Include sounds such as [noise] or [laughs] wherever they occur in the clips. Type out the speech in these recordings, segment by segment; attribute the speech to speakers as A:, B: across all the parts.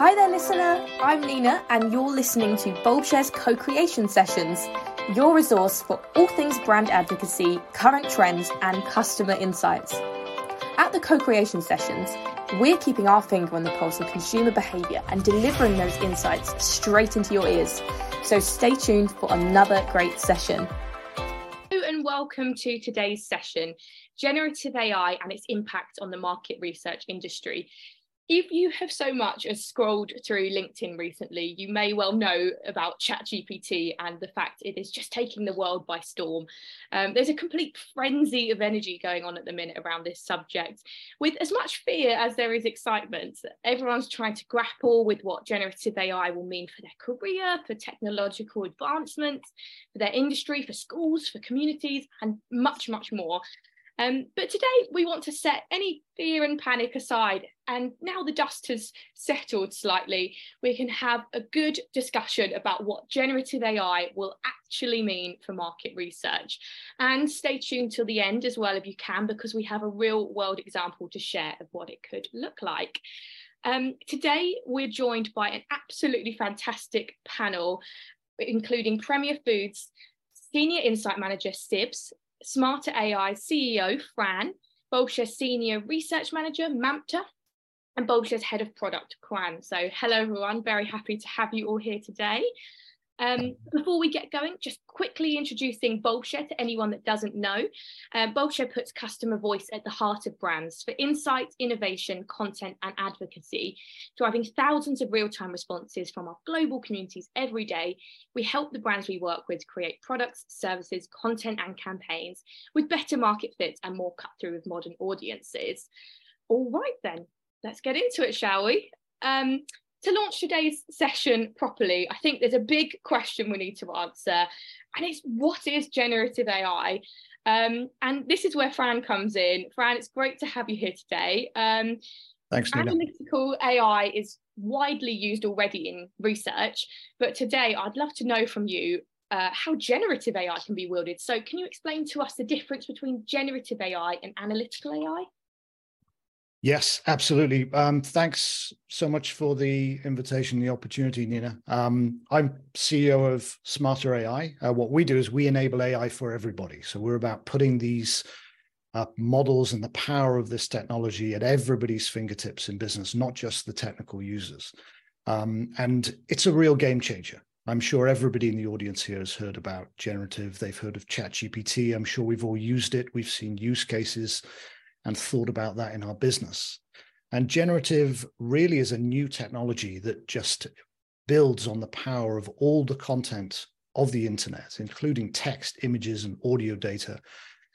A: Hi there, listener. I'm Nina, and you're listening to Bulbshare's co creation sessions, your resource for all things brand advocacy, current trends, and customer insights. At the co creation sessions, we're keeping our finger on the pulse of consumer behaviour and delivering those insights straight into your ears. So stay tuned for another great session.
B: Hello and welcome to today's session Generative AI and its impact on the market research industry if you have so much as scrolled through LinkedIn recently, you may well know about ChatGPT and the fact it is just taking the world by storm. Um, there's a complete frenzy of energy going on at the minute around this subject, with as much fear as there is excitement. Everyone's trying to grapple with what generative AI will mean for their career, for technological advancements, for their industry, for schools, for communities, and much, much more. Um, but today we want to set any fear and panic aside. And now the dust has settled slightly, we can have a good discussion about what generative AI will actually mean for market research. And stay tuned till the end as well if you can, because we have a real world example to share of what it could look like. Um, today, we're joined by an absolutely fantastic panel, including Premier Foods Senior Insight Manager Sibs, Smarter AI CEO, Fran, Bulbshare Senior Research Manager, Mamta, and Bulbshare's Head of Product, Juan. So hello everyone, very happy to have you all here today. Um, before we get going, just quickly introducing Bulbshare to anyone that doesn't know. Uh, puts customer voice at the heart of brands for insight, innovation, content, and advocacy, driving thousands of real-time responses from our global communities every day. We help the brands we work with create products, services, content, and campaigns with better market fit and more cut through with modern audiences. All right then, let's get into it, shall we? Um, to launch today's session properly, I think there's a big question we need to answer, and it's what is generative AI? Um, and this is where Fran comes in. Fran, it's great to have you here today. Um,
C: Thanks, Nina.
B: Analytical AI is widely used already in research, but today I'd love to know from you uh, how generative AI can be wielded. So, can you explain to us the difference between generative AI and analytical AI?
C: Yes, absolutely. Um, thanks so much for the invitation, the opportunity, Nina. Um, I'm CEO of Smarter AI. Uh, what we do is we enable AI for everybody. So we're about putting these uh, models and the power of this technology at everybody's fingertips in business, not just the technical users. Um, and it's a real game changer. I'm sure everybody in the audience here has heard about generative. They've heard of ChatGPT. I'm sure we've all used it. We've seen use cases and thought about that in our business. And generative really is a new technology that just builds on the power of all the content of the internet, including text, images, and audio data.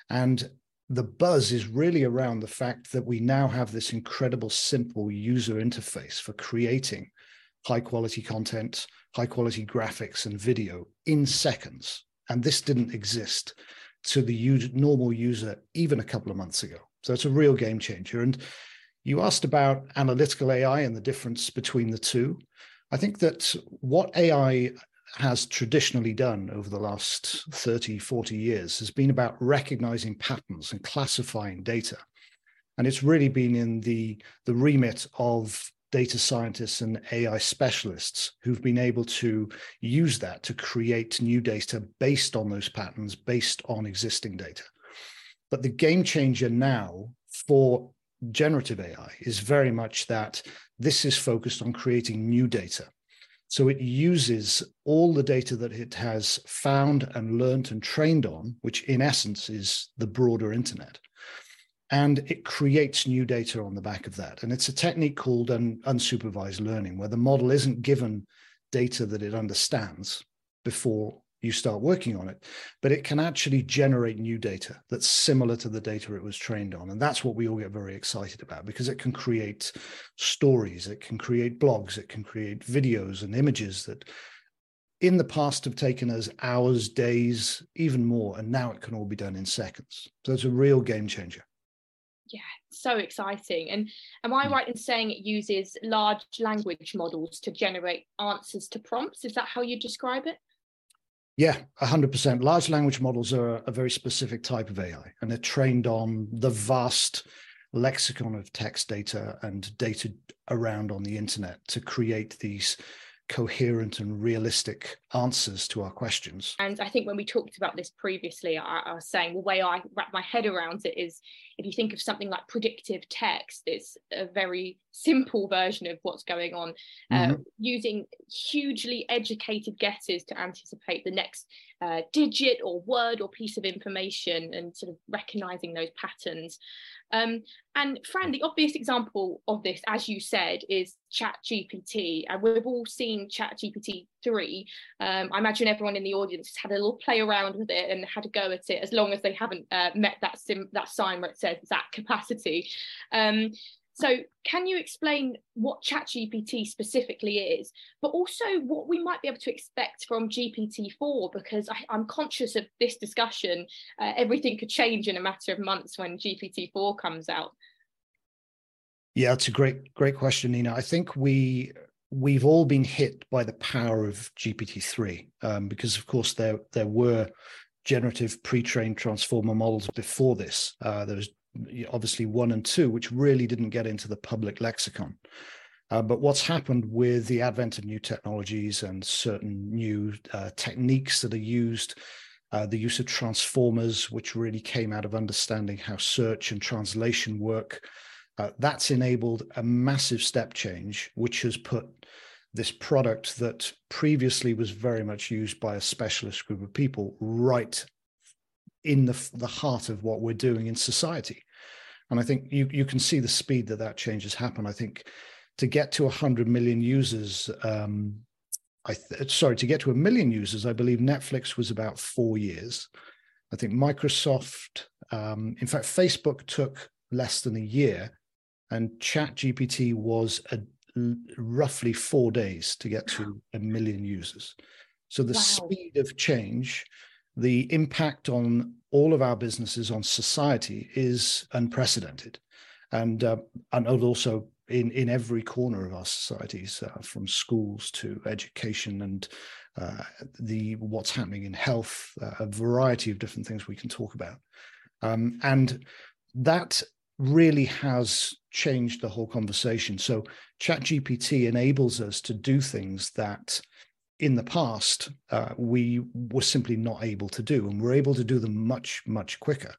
C: And the buzz is really around the fact that we now have this incredible simple user interface for creating high quality content, high quality graphics and video in seconds. And this didn't exist to the normal user even a couple of months ago. So it's a real game changer. And you asked about analytical AI and the difference between the two. I think that what AI has traditionally done over the last 30, 40 years has been about recognizing patterns and classifying data. And it's really been in the, the remit of data scientists and AI specialists who've been able to use that to create new data based on those patterns, based on existing data. But the game changer now for generative AI is very much that this is focused on creating new data. So it uses all the data that it has found and learned and trained on, which in essence is the broader internet. And it creates new data on the back of that. And it's a technique called un- unsupervised learning, where the model isn't given data that it understands before you start working on it, but it can actually generate new data that's similar to the data it was trained on. And that's what we all get very excited about because it can create stories, it can create blogs, it can create videos and images that in the past have taken us hours, days, even more. And now it can all be done in seconds. So it's a real game changer.
B: Yeah, so exciting. And am I hmm. right in saying it uses large language models to generate answers to prompts? Is that how you describe it?
C: Yeah, 100%. Large language models are a very specific type of AI, and they're trained on the vast lexicon of text data and data around on the internet to create these coherent and realistic answers to our questions.
B: And I think when we talked about this previously, I, I, was saying the way I wrap my head around it is if you think of something like predictive text, it's a very simple version of what's going on, uh, mm-hmm. uh, using hugely educated guesses to anticipate the next uh, digit or word or piece of information and sort of recognizing those patterns. Um, and Fran, the obvious example of this, as you said, is Chat GPT. And we've all seen Chat 3. Um, I imagine everyone in the audience has had a little play around with it and had a go at it as long as they haven't uh, met that, sim- that sign where it says it's at capacity. Um, so, can you explain what ChatGPT specifically is, but also what we might be able to expect from GPT-4? Because I, am conscious of this discussion. Uh, everything could change in a matter of months when GPT-4 comes out.
C: Yeah, it's a great, great question, Nina. I think we we've all been hit by the power of GPT-3 um, because, of course, there there were generative pre-trained transformer models before this. Uh, there was obviously one and two, which really didn't get into the public lexicon. Uh, but what's happened with the advent of new technologies and certain new uh, techniques that are used, uh, the use of transformers, which really came out of understanding how search and translation work, uh, that's enabled a massive step change, which has put this product that previously was very much used by a specialist group of people right in the, the heart of what we're doing in society. And I think you, you can see the speed that that change has happened. I think to get to 100 million users, um, I th- sorry, to get to a million users, I believe Netflix was about four years. I think Microsoft, um, in fact, Facebook took less than a year, and ChatGPT was a, roughly four days to get to a million users. So the wow. speed of change the impact on all of our businesses on society is unprecedented and uh, and also in in every corner of our societies uh, from schools to education and uh, the what's happening in health uh, a variety of different things we can talk about um, and that really has changed the whole conversation so chat gpt enables us to do things that in the past uh, we were simply not able to do, and we're able to do them much much quicker.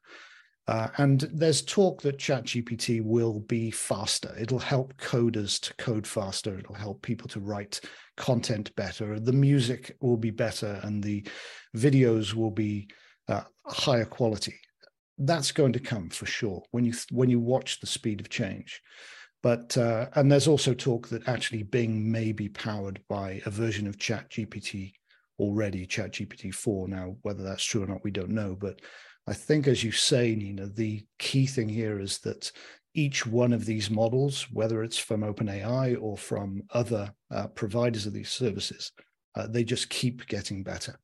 C: Uh, and there's talk that ChatGPT will be faster. It'll help coders to code faster. It'll help people to write content better. The music will be better, and the videos will be uh, higher quality. That's going to come for sure when you when you watch the speed of change. But uh, and there's also talk that actually Bing may be powered by a version of Chat GPT already, Chat GPT 4. Now, whether that's true or not, we don't know. But I think, as you say, Nina, the key thing here is that each one of these models, whether it's from OpenAI or from other uh, providers of these services, uh, they just keep getting better.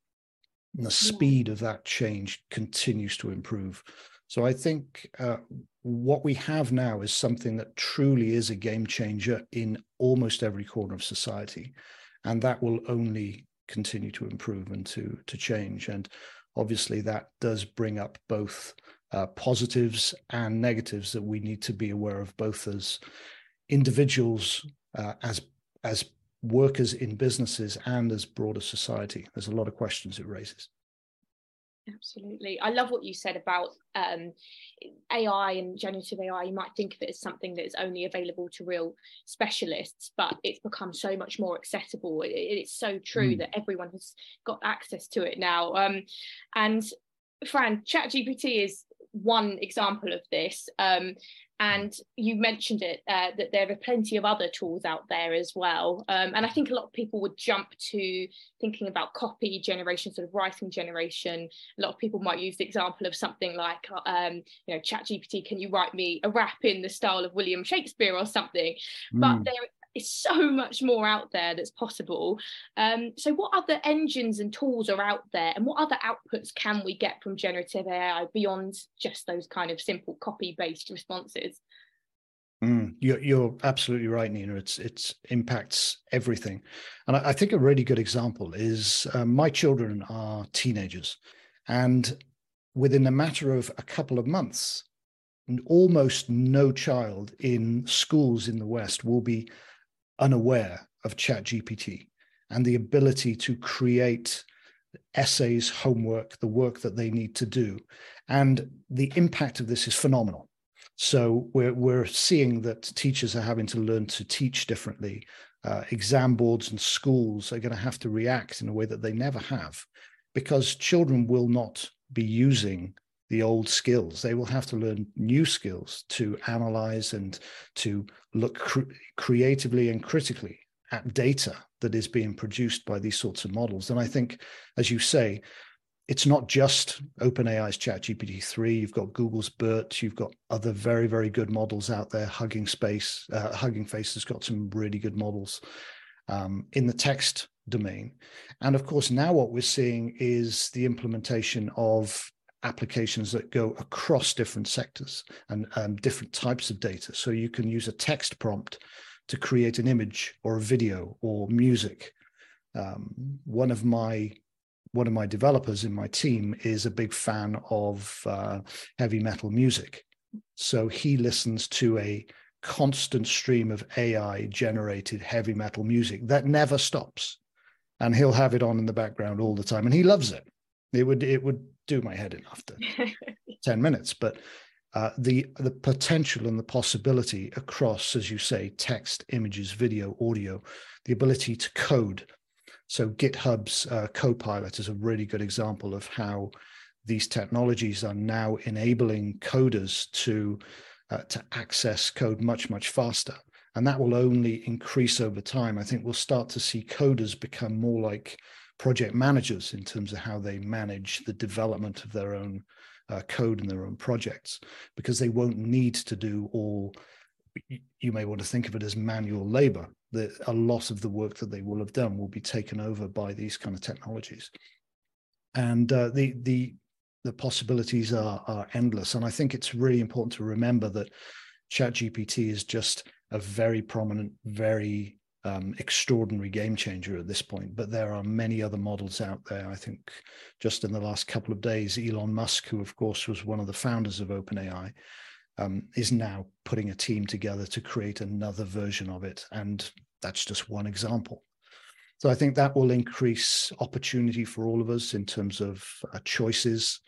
C: And the speed of that change continues to improve. So I think uh, what we have now is something that truly is a game changer in almost every corner of society, and that will only continue to improve and to to change. And obviously, that does bring up both uh, positives and negatives that we need to be aware of, both as individuals, uh, as as workers in businesses, and as broader society. There's a lot of questions it raises.
B: Absolutely. I love what you said about um, AI and generative AI. You might think of it as something that is only available to real specialists, but it's become so much more accessible. It, it's so true mm. that everyone has got access to it now. Um, and Fran, ChatGPT is one example of this. Um, and you mentioned it uh, that there are plenty of other tools out there as well. Um, and i think a lot of people would jump to thinking about copy generation sort of writing generation. A lot of people might use the example of something like um, you know chat gpt can you write me a rap in the style of william shakespeare or something? Mm. but there is so much more out there that's possible. Um, so, what other engines and tools are out there, and what other outputs can we get from generative AI beyond just those kind of simple copy based responses?
C: Mm, you're, you're, absolutely right, Nina. It's it's impacts everything, and I, I think a really good example is uh, my children are teenagers, and within a matter of a couple of months, almost no child in schools in the West will be unaware of ChatGPT and the ability to create essays, homework, the work that they need to do. And the impact of this is phenomenal. So we're, we're seeing that teachers are having to learn to teach differently. Uh, exam boards and schools are going to have to react in a way that they never have because children will not be using the old skills. They will have to learn new skills to analyze and to look cr- creatively and critically at data that is being produced by these sorts of models. And I think, as you say, it's not just OpenAI's ChatGPT 3. You've got Google's BERT. You've got other very, very good models out there. Hugging Space, uh, Hugging Face has got some really good models um, in the text domain. And of course, now what we're seeing is the implementation of applications that go across different sectors and um, different types of data. So you can use a text prompt to create an image or a video or music. Um, one of my one of my developers in my team is a big fan of uh, heavy metal music, so he listens to a constant stream of AI generated heavy metal music that never stops, and he'll have it on in the background all the time, and he loves it. It would it would do my head in after [laughs] ten minutes, but uh, the the potential and the possibility across, as you say, text, images, video, audio, the ability to code. So GitHub's uh, Copilot is a really good example of how these technologies are now enabling coders to uh, to access code much much faster, and that will only increase over time. I think we'll start to see coders become more like project managers in terms of how they manage the development of their own uh, code and their own projects because they won't need to do all you may want to think of it as manual labor. That a lot of the work that they will have done will be taken over by these kind of technologies. And uh, the the the possibilities are are endless. And i think it's really important to remember that chat gpt is just a very prominent very um, extraordinary game changer at this point. But there are many other models out there. I think just in the last couple of days, Elon Musk, who of course was one of the founders of OpenAI, um, is now putting a team together to create another version of it. And that's just one example. So I think that will increase opportunity for all of us in terms of uh, choices.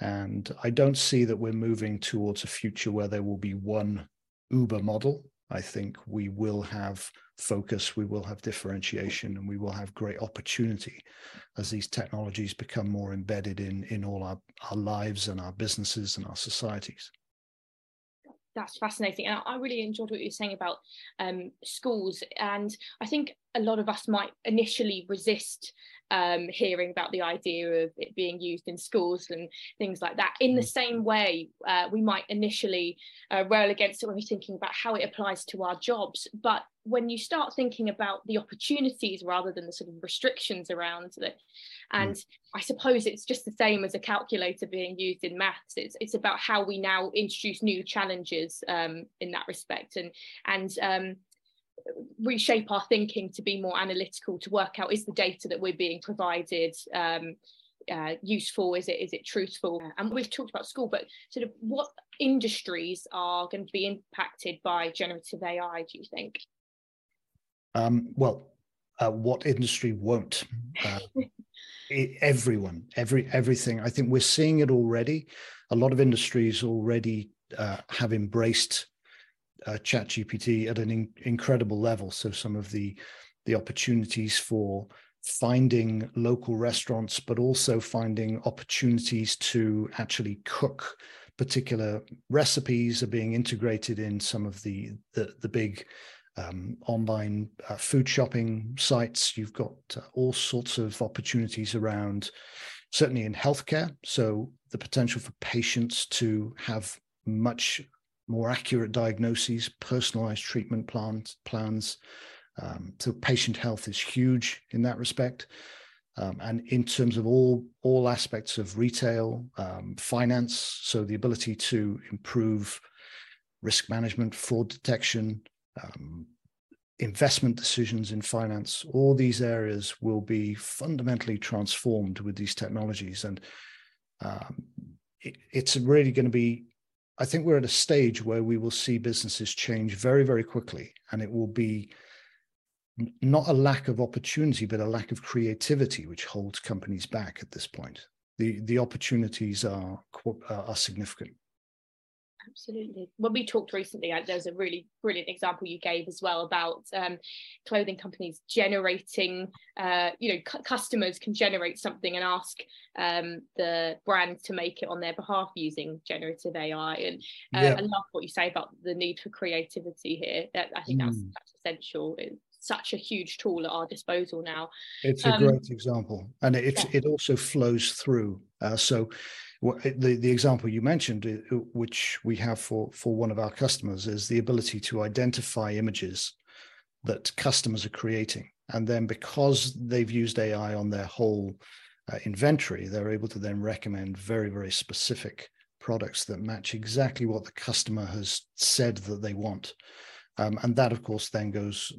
C: And I don't see that we're moving towards a future where there will be one Uber model. I think we will have focus, we will have differentiation, and we will have great opportunity as these technologies become more embedded in, in all our, our lives and our businesses and our societies.
B: That's fascinating. And I really enjoyed what you were saying about um, schools. And I think a lot of us might initially resist um, hearing about the idea of it being used in schools and things like that. In the mm. same way, uh, we might initially uh, rail against it when we're thinking about how it applies to our jobs. But when you start thinking about the opportunities rather than the sort of restrictions around it, and mm. I suppose it's just the same as a calculator being used in maths. It's it's about how we now introduce new challenges um, in that respect, and and um, reshape our thinking to be more analytical to work out is the data that we're being provided um, uh, useful? Is it is it truthful? And we've talked about school but sort of what industries are going to be impacted by generative ai do you think?
C: Um, well uh, what industry won't? Uh, [laughs] everyone every everything. I think we're seeing it already. A lot of industries already uh, have embraced uh, chat gpt at an in- incredible level. So some of the the opportunities for finding local restaurants but also finding opportunities to actually cook particular recipes are being integrated in some of the the, the big um, online uh, food shopping sites. You've got uh, all sorts of opportunities around certainly in healthcare. So the potential for patients to have much more accurate diagnoses, personalized treatment plans. plans. Um, so patient health is huge in that respect. Um, and in terms of all all aspects of retail, um, finance, so the ability to improve risk management, fraud detection, um, investment decisions in finance, all these areas will be fundamentally transformed with these technologies, and um, it, it's really going to be I think we're at a stage where we will see businesses change very, very quickly, and it will be not a lack of opportunity, but a lack of creativity, which holds companies back at this point. The the opportunities are are significant.
B: Absolutely. When we talked recently, there's a really brilliant example you gave as well about um, clothing companies generating, uh, you know, c- customers can generate something and ask um, the brand to make it on their behalf using generative AI. And uh, yeah. I love what you say about the need for creativity here. I think that's, mm. that's essential. It's such a huge tool at our disposal now.
C: It's a um, great example, and it yeah. it also flows through. Uh, so the, the example you mentioned, uh, which we have for, for one of our customers, is the ability to identify images that customers are creating. And then because they've used AI on their whole uh, inventory, they're able to then recommend very, very specific products that match exactly what the customer has said that they want. Um, and that, of course, then goes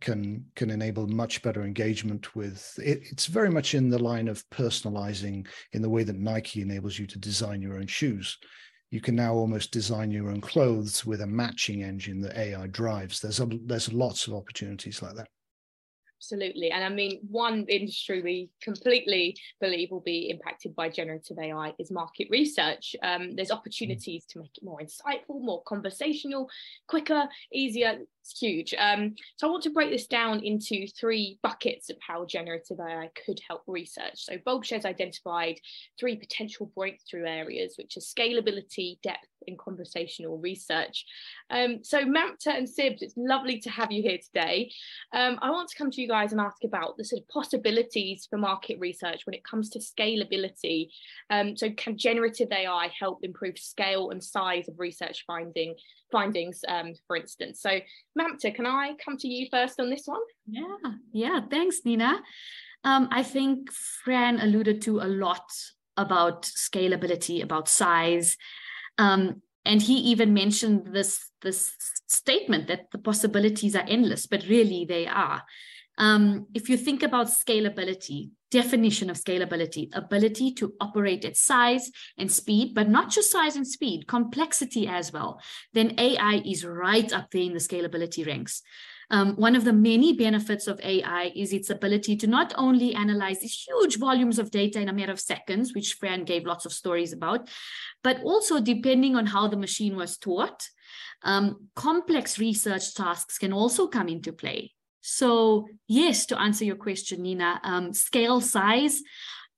C: can can enable much better engagement with. It, it's very much in the line of personalizing in the way that Nike enables you to design your own shoes. You can now almost design your own clothes with a matching engine that AI drives. There's a, there's lots of opportunities like that
B: absolutely. And I mean, one industry we completely believe will be impacted by generative AI is market research. Um, there's opportunities to make it more insightful, more conversational, quicker, easier. It's huge. Um, so I want to break this down into three buckets of how generative AI could help research. So Bulbshare's identified three potential breakthrough areas, which are scalability, depth, and conversational research. Um, so Mamta and Sibs, it's lovely to have you here today. Um, I want to come to you guys and ask about the sort of possibilities for market research when it comes to scalability. Um, so can generative AI help improve scale and size of research finding findings, um, for instance? So Mamta, can I come to you first on this one?
D: Yeah, yeah, thanks, Nina. Um, I think Fran alluded to a lot about scalability, about size. Um, and he even mentioned this, this statement that the possibilities are endless, but really they are. Um, if you think about scalability, definition of scalability, ability to operate at size and speed, but not just size and speed, complexity as well, then AI is right up there in the scalability ranks. Um, one of the many benefits of AI is its ability to not only analyze these huge volumes of data in a matter of seconds, which Fran gave lots of stories about, but also depending on how the machine was taught, um, complex research tasks can also come into play. So, yes, to answer your question, Nina, um, scale size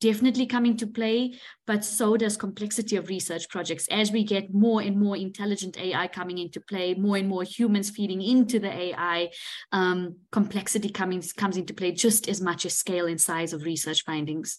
D: definitely come into play, but so does complexity of research projects. As we get more and more intelligent AI coming into play, more and more humans feeding into the AI, um, complexity coming, comes into play just as much as scale and size of research findings.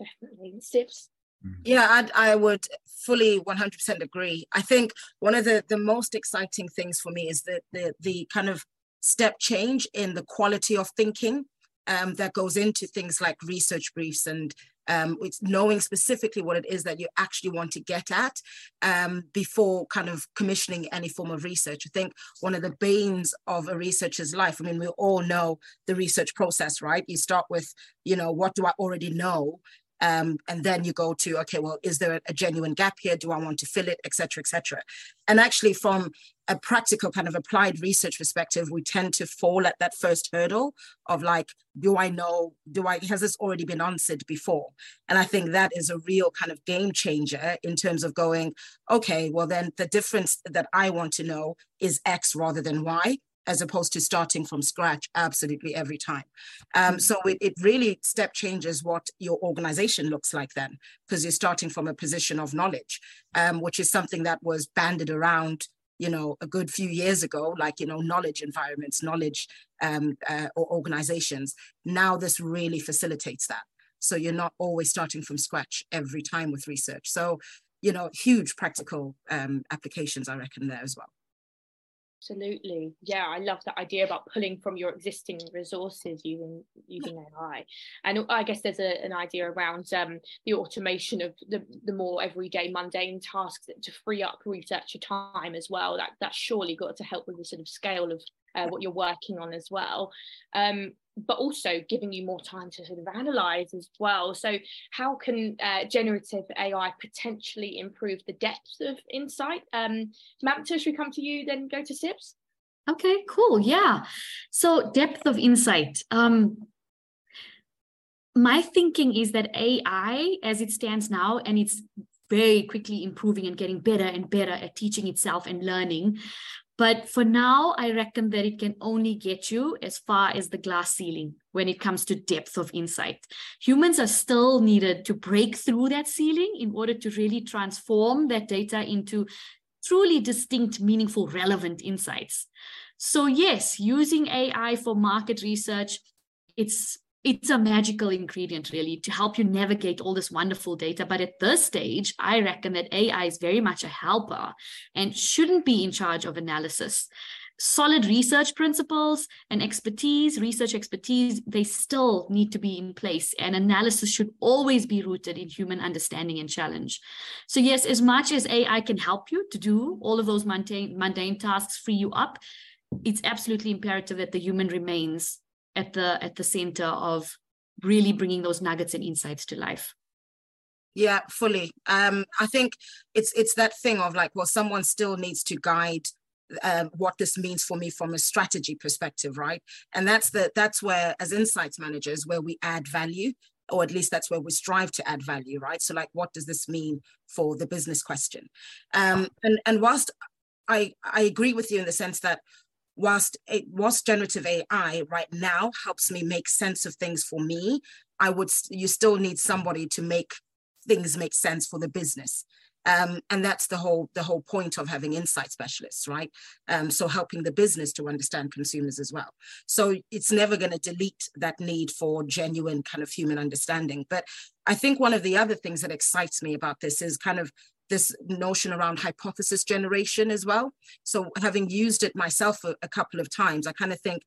B: Definitely. Sibs?
E: Mm-hmm. Yeah, I'd, I would fully 100% agree. I think one of the, the most exciting things for me is the, the, the kind of step change in the quality of thinking um, that goes into things like research briefs and um, knowing specifically what it is that you actually want to get at um, before kind of commissioning any form of research. I think one of the banes of a researcher's life, I mean, we all know the research process, right? You start with, you know, what do I already know? Um, and then you go to okay well is there a genuine gap here? Do i want to fill it? Etc etc and actually from a practical kind of applied research perspective we tend to fall at that first hurdle of like do i know do i has this already been answered before? And i think that is a real kind of game changer in terms of going okay well then the difference that i want to know is x rather than y as opposed to starting from scratch absolutely every time. Um, so it, it really step changes what your organization looks like then, because you're starting from a position of knowledge, um, which is something that was banded around you know a good few years ago like you know knowledge environments knowledge um, uh, or organizations. Now this really facilitates that. So you're not always starting from scratch every time with research. So you know huge practical um, applications i reckon there as well
B: Absolutely. Yeah, I love that idea about pulling from your existing resources using using AI. And I guess there's a, an idea around um, the automation of the, the more everyday mundane tasks to free up researcher time as well. That that's surely got to help with the sort of scale of uh, what you're working on as well. Um, but also giving you more time to sort of analyze as well. So, how can uh, generative AI potentially improve the depth of insight? Um, Mamta, should we come to you, then go to Sibs?
D: Okay, cool. Yeah. So, depth of insight. Um, my thinking is that AI, as it stands now, and it's very quickly improving and getting better and better at teaching itself and learning, but for now, I reckon that it can only get you as far as the glass ceiling when it comes to depth of insight. Humans are still needed to break through that ceiling in order to really transform that data into truly distinct, meaningful, relevant insights. So, yes, using AI for market research, it's it's a magical ingredient really to help you navigate all this wonderful data. But at this stage i reckon that ai is very much a helper and shouldn't be in charge of analysis. Solid research principles and expertise research expertise they still need to be in place and analysis should always be rooted in human understanding and challenge. So yes as much as ai can help you to do all of those mundane, mundane tasks free you up it's absolutely imperative that the human remains at the at the center of really bringing those nuggets and insights to life.
E: Yeah fully. Um i think it's it's that thing of like well someone still needs to guide um, what this means for me from a strategy perspective right? And that's the that's where as insights managers where we add value or at least that's where we strive to add value right? So like what does this mean for the business question? Um and and whilst i i agree with you in the sense that whilst it was generative AI right now helps me make sense of things for me, I would you still need somebody to make things make sense for the business. Um, and that's the whole the whole point of having insight specialists, right? Um, so helping the business to understand consumers as well. So it's never going to delete that need for genuine kind of human understanding. But I think one of the other things that excites me about this is kind of this notion around hypothesis generation as well. So having used it myself a, a couple of times, I kind of think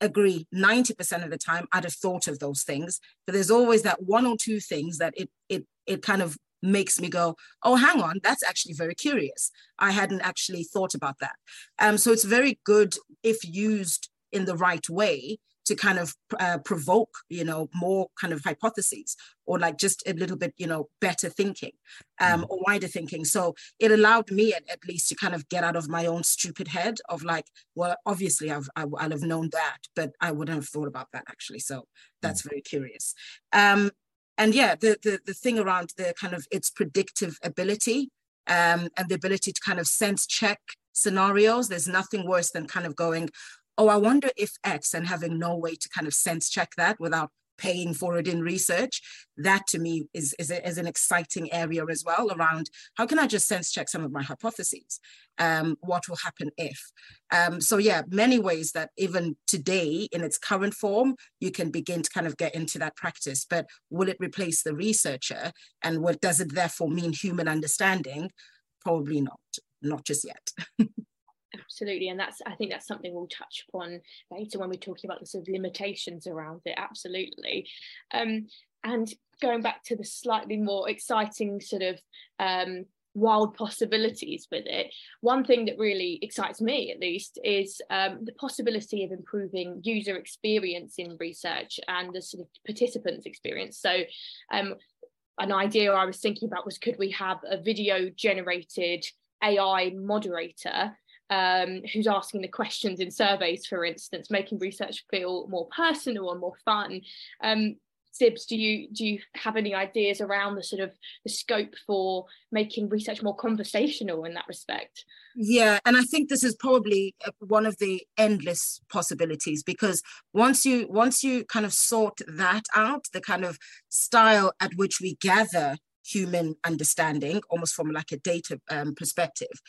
E: agree 90% of the time I'd have thought of those things, but there's always that one or two things that it it it kind of makes me go, oh, hang on, that's actually very curious. I hadn't actually thought about that. Um, so it's very good if used in the right way to kind of uh, provoke you know more kind of hypotheses or like just a little bit you know better thinking um, mm. or wider thinking so it allowed me at, at, least to kind of get out of my own stupid head of like well obviously I've, I, will have known that but I wouldn't have thought about that actually so that's mm. very curious um, and yeah the, the the thing around the kind of its predictive ability um, and the ability to kind of sense check scenarios there's nothing worse than kind of going oh, I wonder if X, and having no way to kind of sense check that without paying for it in research that to me is, is, a, is an exciting area as well around how can i just sense check some of my hypotheses um, what will happen if? Um, so yeah many ways that even today in its current form you can begin to kind of get into that practice but will it replace the researcher? And what does it therefore mean human understanding? Probably not not just yet [laughs]
B: absolutely and that's i think that's something we'll touch upon later when we're talking about the sort of limitations around it absolutely um, and going back to the slightly more exciting sort of um, wild possibilities with it. One thing that really excites me, at least, is um, the possibility of improving user experience in research and the sort of participants' experience. So, um, an idea I was thinking about was could we have a video generated AI moderator um, who's asking the questions in surveys, for instance, making research feel more personal and more fun. Um, Sibs, do you do you have any ideas around the sort of the scope for making research more conversational in that respect?
E: Yeah, and I think this is probably uh, one of the endless possibilities because once you once you kind of sort that out, the kind of style at which we gather human understanding, almost from like a data um, perspective,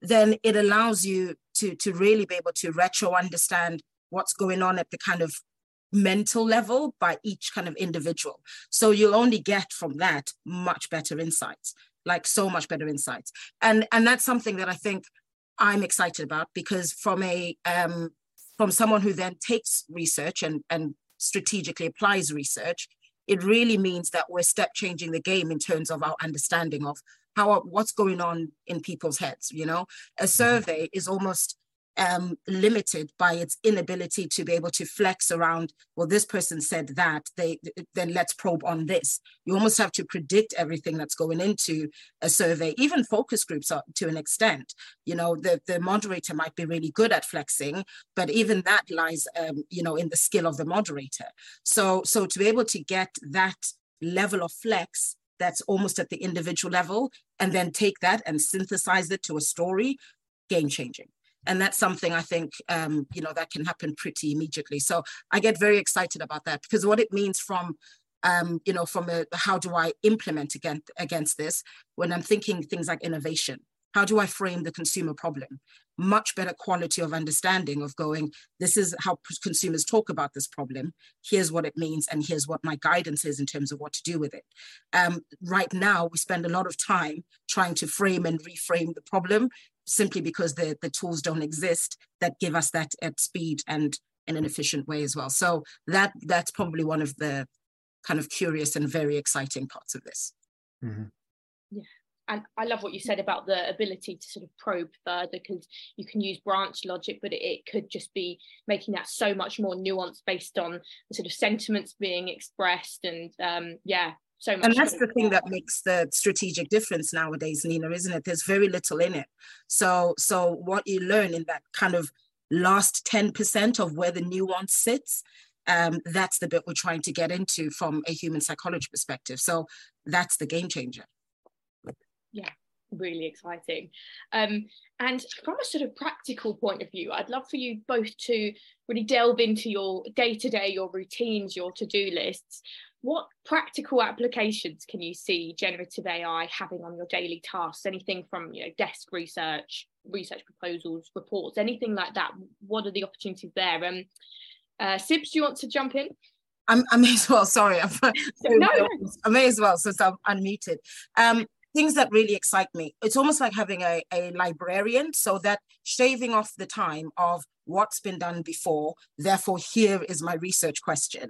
E: then it allows you to, to really be able to retro understand what's going on at the kind of mental level by each kind of individual. So you'll only get from that much better insights, like so much better insights. And, and that's something that I think I'm excited about because from a um, from someone who then takes research and, and strategically applies research, it really means that we're step changing the game in terms of our understanding of how what's going on in people's heads you know a mm-hmm. survey is almost um, limited by its inability to be able to flex around, well, this person said that, they then let's probe on this. You almost have to predict everything that's going into a survey, even focus groups are, to an extent. You know, the, the moderator might be really good at flexing, but even that lies, um, you know, in the skill of the moderator. So, so to be able to get that level of flex that's almost at the individual level and then take that and synthesize it to a story game changing. And that's something i think um, you know that can happen pretty immediately. So i get very excited about that because what it means from um, you know from a how do i implement against against this when i'm thinking things like innovation? How do I frame the consumer problem? Much better quality of understanding of going, this is how consumers talk about this problem. Here's what it means, and here's what my guidance is in terms of what to do with it. Um, right now, we spend a lot of time trying to frame and reframe the problem simply because the, the tools don't exist that give us that at speed and in an efficient way as well. So that that's probably one of the kind of curious and very exciting parts of this.
B: Mm-hmm. Yeah and I love what you said about the ability to sort of probe further because you can use branch logic, but it, could just be making that so much more nuanced based on the sort of sentiments being expressed and um, yeah. So much
E: and that's the thing that makes the strategic difference nowadays, Nina, isn't it? There's very little in it. So, so what you learn in that kind of last 10% of where the nuance sits, um, that's the bit we're trying to get into from a human psychology perspective. So that's the game changer
B: yeah really exciting um, and from a sort of practical point of view i'd love for you both to really delve into your day-to-day your routines your to-do lists what practical applications can you see generative ai having on your daily tasks anything from you know desk research research proposals reports anything like that what are the opportunities there um uh sibs do you want to jump in
E: I'm, I may as well. Sorry, [laughs] I'm, no, no. I may as well since I'm unmuted. Um, things that really excite me. It's almost like having a, a librarian, so that shaving off the time of what's been done before, therefore, here is my research question.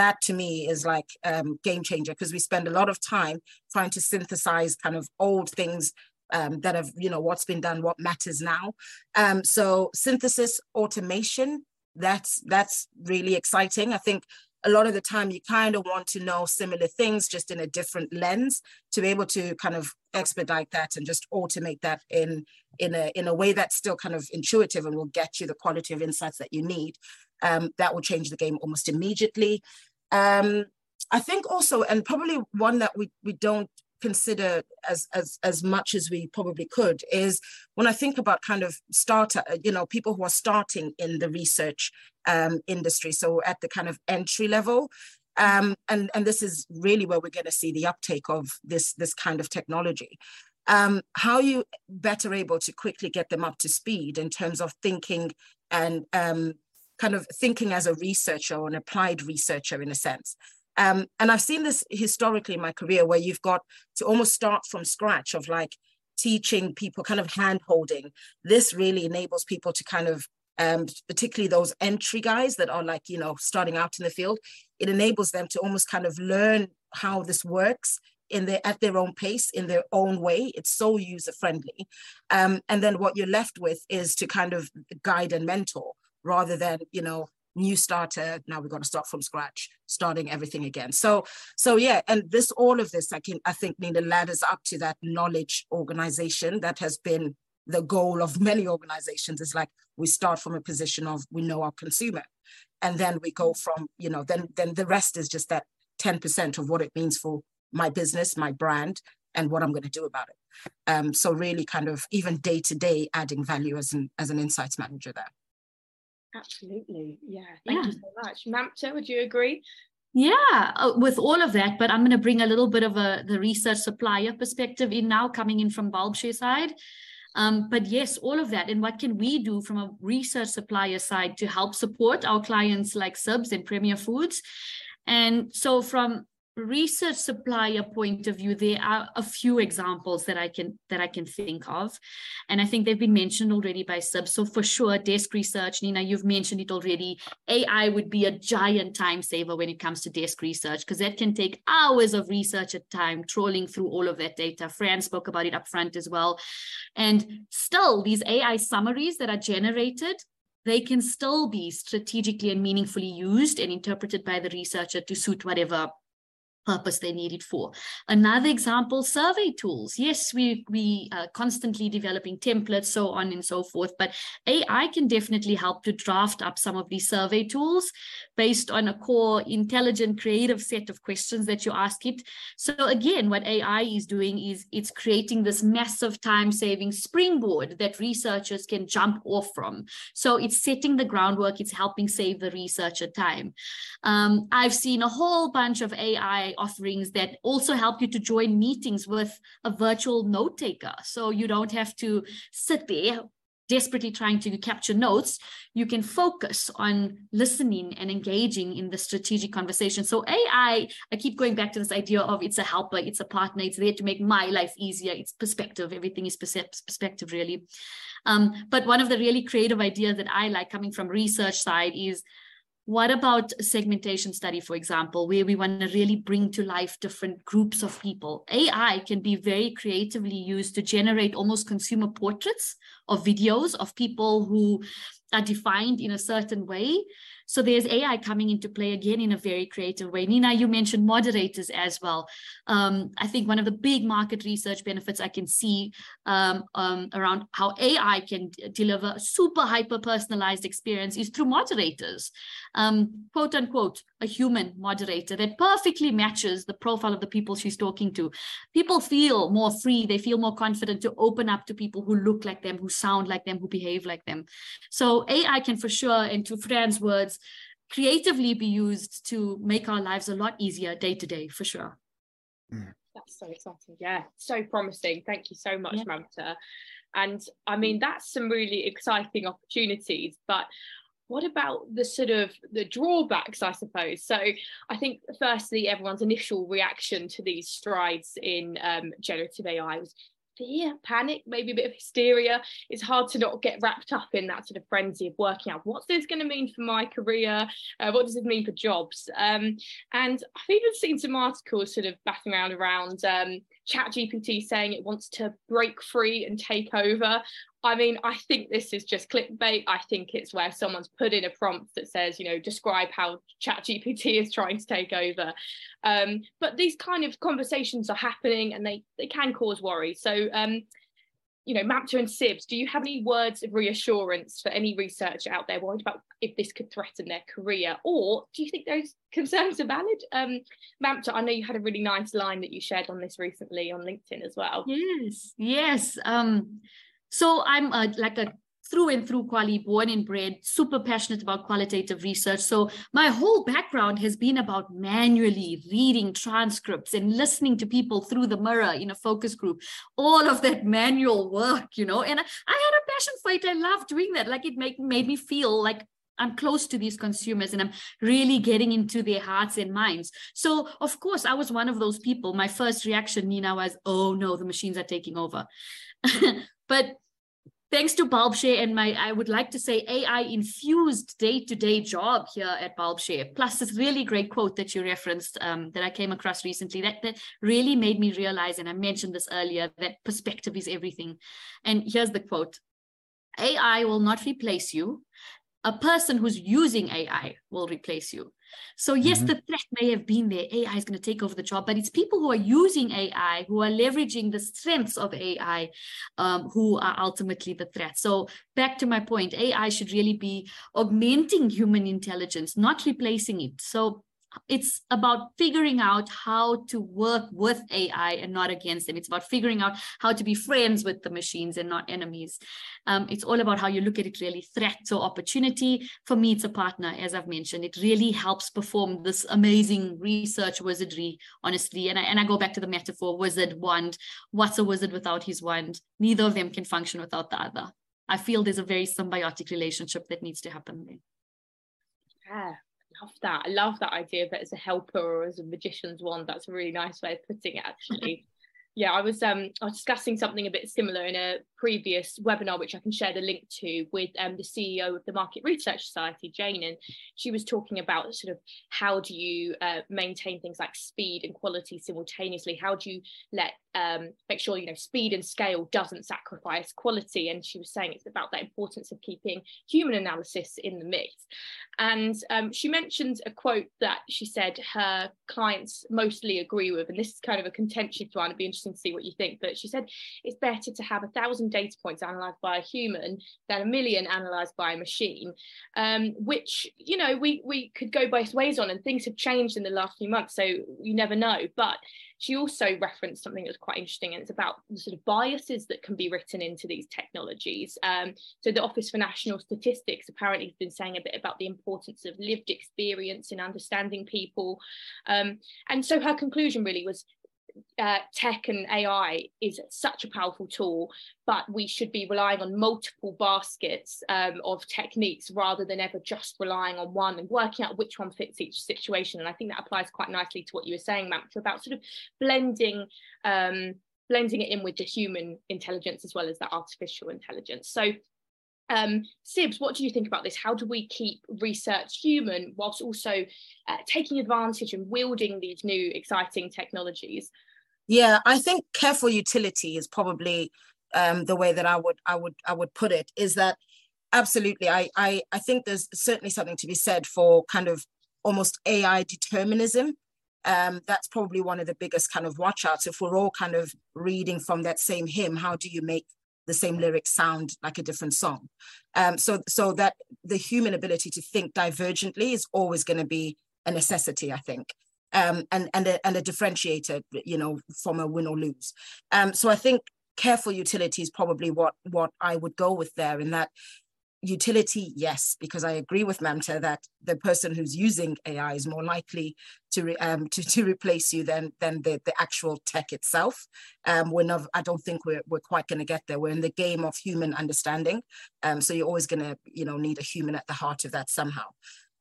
E: That to me is like um, game changer because we spend a lot of time trying to synthesize kind of old things um, that have, you know, what's been done, what matters now. Um, so synthesis, automation, that's that's really exciting. I think a lot of the time you kind of want to know similar things just in a different lens to be able to kind of expedite that and just automate that in in a in a way that's still kind of intuitive and will get you the quality of insights that you need. Um, that will change the game almost immediately. Um, i think also and probably one that we we don't consider as as as much as we probably could is when I think about kind of starter, you know, people who are starting in the research um, industry, so at the kind of entry level. Um, and and this is really where we're going to see the uptake of this this kind of technology. Um, how you better able to quickly get them up to speed in terms of thinking and um, kind of thinking as a researcher or an applied researcher in a sense. Um, and I've seen this historically in my career where you've got to almost start from scratch of like teaching people, kind of hand holding. This really enables people to kind of, um, particularly those entry guys that are like, you know, starting out in the field, it enables them to almost kind of learn how this works in their at their own pace in their own way it's so user friendly um, and then what you're left with is to kind of guide and mentor rather than you know new starter. Now we've got to start from scratch starting everything again. So so yeah and this all of this i can i think nina ladders up to that knowledge organization that has been the goal of many organizations. Is like we start from a position of we know our consumer and then we go from you know then then the rest is just that 10% of what it means for my business my brand and what i'm going to do about it. Um, so really kind of even day to day adding value as an as an insights manager there
B: Absolutely. Yeah. Thank yeah. you so much. Mamta, would you agree?
D: Yeah, uh, with all of that, but I'm going to bring a little bit of a the research supplier perspective in now, coming in from Bulbshare side. Um, but yes, all of that. And what can we do from a research supplier side to help support our clients like Sibs and Premier Foods? And so from research supplier point of view, there are a few examples that I can that I can think of, and I think they've been mentioned already by sub So for sure, desk research, Nina, you've mentioned it already. AI would be a giant time saver when it comes to desk research because that can take hours of research at time trawling through all of that data. Fran spoke about it up front as well, and still these AI summaries that are generated they can still be strategically and meaningfully used and interpreted by the researcher to suit whatever purpose they need it for. Another example, survey tools. Yes, we we are constantly developing templates, so on and so forth. But AI can definitely help to draft up some of these survey tools based on a core, intelligent, creative set of questions that you ask it. So again, what AI is doing is it's creating this massive time-saving springboard that researchers can jump off from. So it's setting the groundwork. It's helping save the researcher time. Um, I've seen a whole bunch of AI offerings that also help you to join meetings with a virtual note taker. So you don't have to sit there desperately trying to capture notes, you can focus on listening and engaging in the strategic conversation. So AI, I keep going back to this idea of it's a helper, it's a partner, it's there to make my life easier. It's perspective. Everything is perspective, really. Um, but one of the really creative ideas that I like coming from research side is what about segmentation study, for example, where we want to really bring to life different groups of people? AI can be very creatively used to generate almost consumer portraits of videos of people who are defined in a certain way so there's AI coming into play again in a very creative way. Nina, you mentioned moderators as well. Um, I think one of the big market research benefits I can see um, um, around how AI can deliver super hyper personalized experience is through moderators, um, quote unquote, a human moderator that perfectly matches the profile of the people she's talking to. People feel more free, they feel more confident to open up to people who look like them, who sound like them, who behave like them. So AI can for sure, and to Fran's words, creatively be used to make our lives a lot easier day to day for sure.
B: Mm. That's so exciting. Yeah, so promising. Thank you so much, yeah. Mamta. And I mean, that's some really exciting opportunities, but what about the sort of the drawbacks i suppose so i think firstly everyone's initial reaction to these strides in um, generative ai was fear, panic, maybe a bit of hysteria. It's hard to not get wrapped up in that sort of frenzy of working out what's this going to mean for my career? Uh, what does it mean for jobs? Um, and I've even seen some articles sort of batting around around um, ChatGPT saying it wants to break free and take over. I mean, I think this is just clickbait. I think it's where someone's put in a prompt that says, you know, describe how ChatGPT [laughs] is trying to take over. Um, but these kind of conversations are happening and they they can cause worry. So um, you know, Mamta and Sibs, do you have any words of reassurance for any researcher out there worried about if this could threaten their career? Or do you think those concerns are valid? Um, Mamta, I know you had a really nice line that you shared on this recently on LinkedIn as well.
D: Yes, yes. Um, so I'm a, like a through and through quali, born and bred, super passionate about qualitative research. So my whole background has been about manually reading transcripts and listening to people through the mirror in a focus group, all of that manual work, you know. And I, had a passion for it. I love doing that. Like it make, made me feel like I'm close to these consumers and I'm really getting into their hearts and minds. So, of course, I was one of those people. My first reaction, Nina, was, oh no, the machines are taking over. [laughs] but thanks to Bulbshare and my, I would like to say AI infused day-to-day job here at Bulbshare, plus this really great quote that you referenced um, that I came across recently that, that really made me realize, and I mentioned this earlier, that perspective is everything. And here's the quote. AI will not replace you. A person who's using AI will replace you. So yes, mm-hmm. the threat may have been there. AI is going to take over the job, but it's people who are using AI, who are leveraging the strengths of AI, um, who are ultimately the threat. So back to my point, AI should really be augmenting human intelligence, not replacing it. So it's about figuring out how to work with AI and not against them. It's about figuring out how to be friends with the machines and not enemies. Um, it's all about how you look at it really threat or opportunity. For me, it's a partner, as I've mentioned. It really helps perform this amazing research wizardry, honestly. And I, and I go back to the metaphor wizard, wand. What's a wizard without his wand? Neither of them can function without the other. I feel there's a very symbiotic relationship that needs to happen there.
B: Yeah, love that. I love that idea of it as a helper or as a magician's wand. That's a really nice way of putting it, actually. [laughs] yeah, I was um I was discussing something a bit similar in a previous webinar, which I can share the link to with um, the CEO of the Market Research Society, Jane, and she was talking about sort of how do you uh, maintain things like speed and quality simultaneously? How do you let um, make sure you know speed and scale doesn't sacrifice quality? And she was saying it's about that importance of keeping human analysis in the mix. And um, she mentioned a quote that she said her clients mostly agree with, and this is kind of a contentious one. It'd be interesting to see what you think. But she said it's better to have a thousand thousand data points analyzed by a human than a million analyzed by a machine, um, which you know we we could go both ways on, and things have changed in the last few months, so you never know. But she also referenced something that's quite interesting, and it's about the sort of biases that can be written into these technologies. Um, so the Office for National Statistics apparently has been saying a bit about the importance of lived experience in understanding people, um, and so her conclusion really was uh, tech and AI is such a powerful tool, but we should be relying on multiple baskets um, of techniques rather than ever just relying on one and working out which one fits each situation. And I think that applies quite nicely to what you were saying, Mamta, about sort of blending. Um, blending it in with the human intelligence as well as the artificial intelligence. So um, Sibs, what do you think about this? How do we keep research human whilst also uh, taking advantage and wielding these new exciting technologies?
E: Yeah, I think careful utility is probably um, the way that I would I would I would put it. Is that absolutely? I I I think there's certainly something to be said for kind of almost AI determinism. Um, that's probably one of the biggest kind of watchouts. If we're all kind of reading from that same hymn, how do you make the same lyrics sound like a different song? Um, so so that the human ability to think divergently is always going to be a necessity, I think um, and and a, and a differentiator, you know, from a win or lose. Um, so I think careful utility is probably what what I would go with there. In that utility, yes, because I agree with Mamta that the person who's using AI is more likely to re, um, to, to replace you than than the, the actual tech itself. Um, we're not, I don't think we're we're quite going to get there. We're in the game of human understanding, um, so you're always going to you know need a human at the heart of that somehow.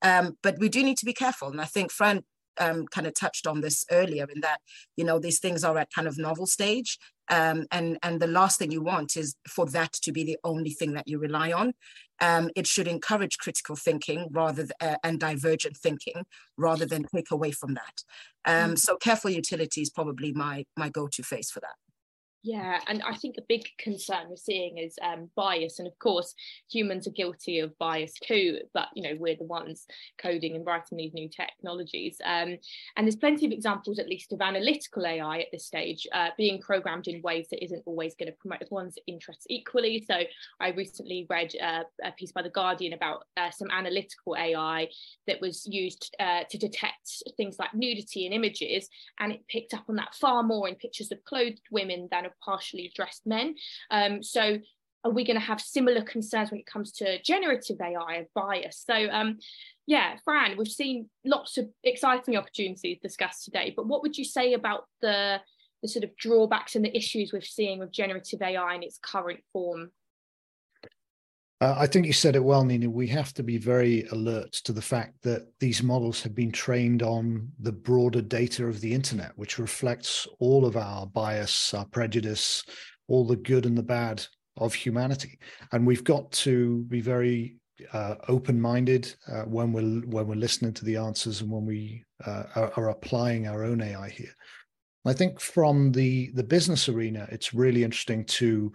E: Um, but we do need to be careful, and I think Fran um, kind of touched on this earlier in that you know these things are at kind of novel stage um, and and the last thing you want is for that to be the only thing that you rely on. Um, it should encourage critical thinking rather th- uh, and divergent thinking rather than take away from that. Um, mm. so careful utility is probably my my go-to face for that
B: yeah, and I think a big concern we're seeing is um, bias, and of course, humans are guilty of bias too. But you know, we're the ones coding and writing these new technologies, um, and there's plenty of examples, at least, of analytical AI at this stage uh, being programmed in ways that isn't always going to promote everyone's interests equally. So, I recently read uh, a piece by the Guardian about uh, some analytical AI that was used uh, to detect things like nudity in images, and it picked up on that far more in pictures of clothed women than of partially dressed men. Um, so are we going to have similar concerns when it comes to generative AI of bias? So um, yeah, Fran, we've seen lots of exciting opportunities discussed today, but what would you say about the the sort of drawbacks and the issues we're seeing with generative AI in its current form?
C: Uh, I think you said it well, Nina. We have to be very alert to the fact that these models have been trained on the broader data of the internet, which reflects all of our bias, our prejudice, all the good and the bad of humanity. And we've got to be very uh, open-minded uh, when we're when we're listening to the answers and when we uh, are, are applying our own AI here. I think from the the business arena, it's really interesting to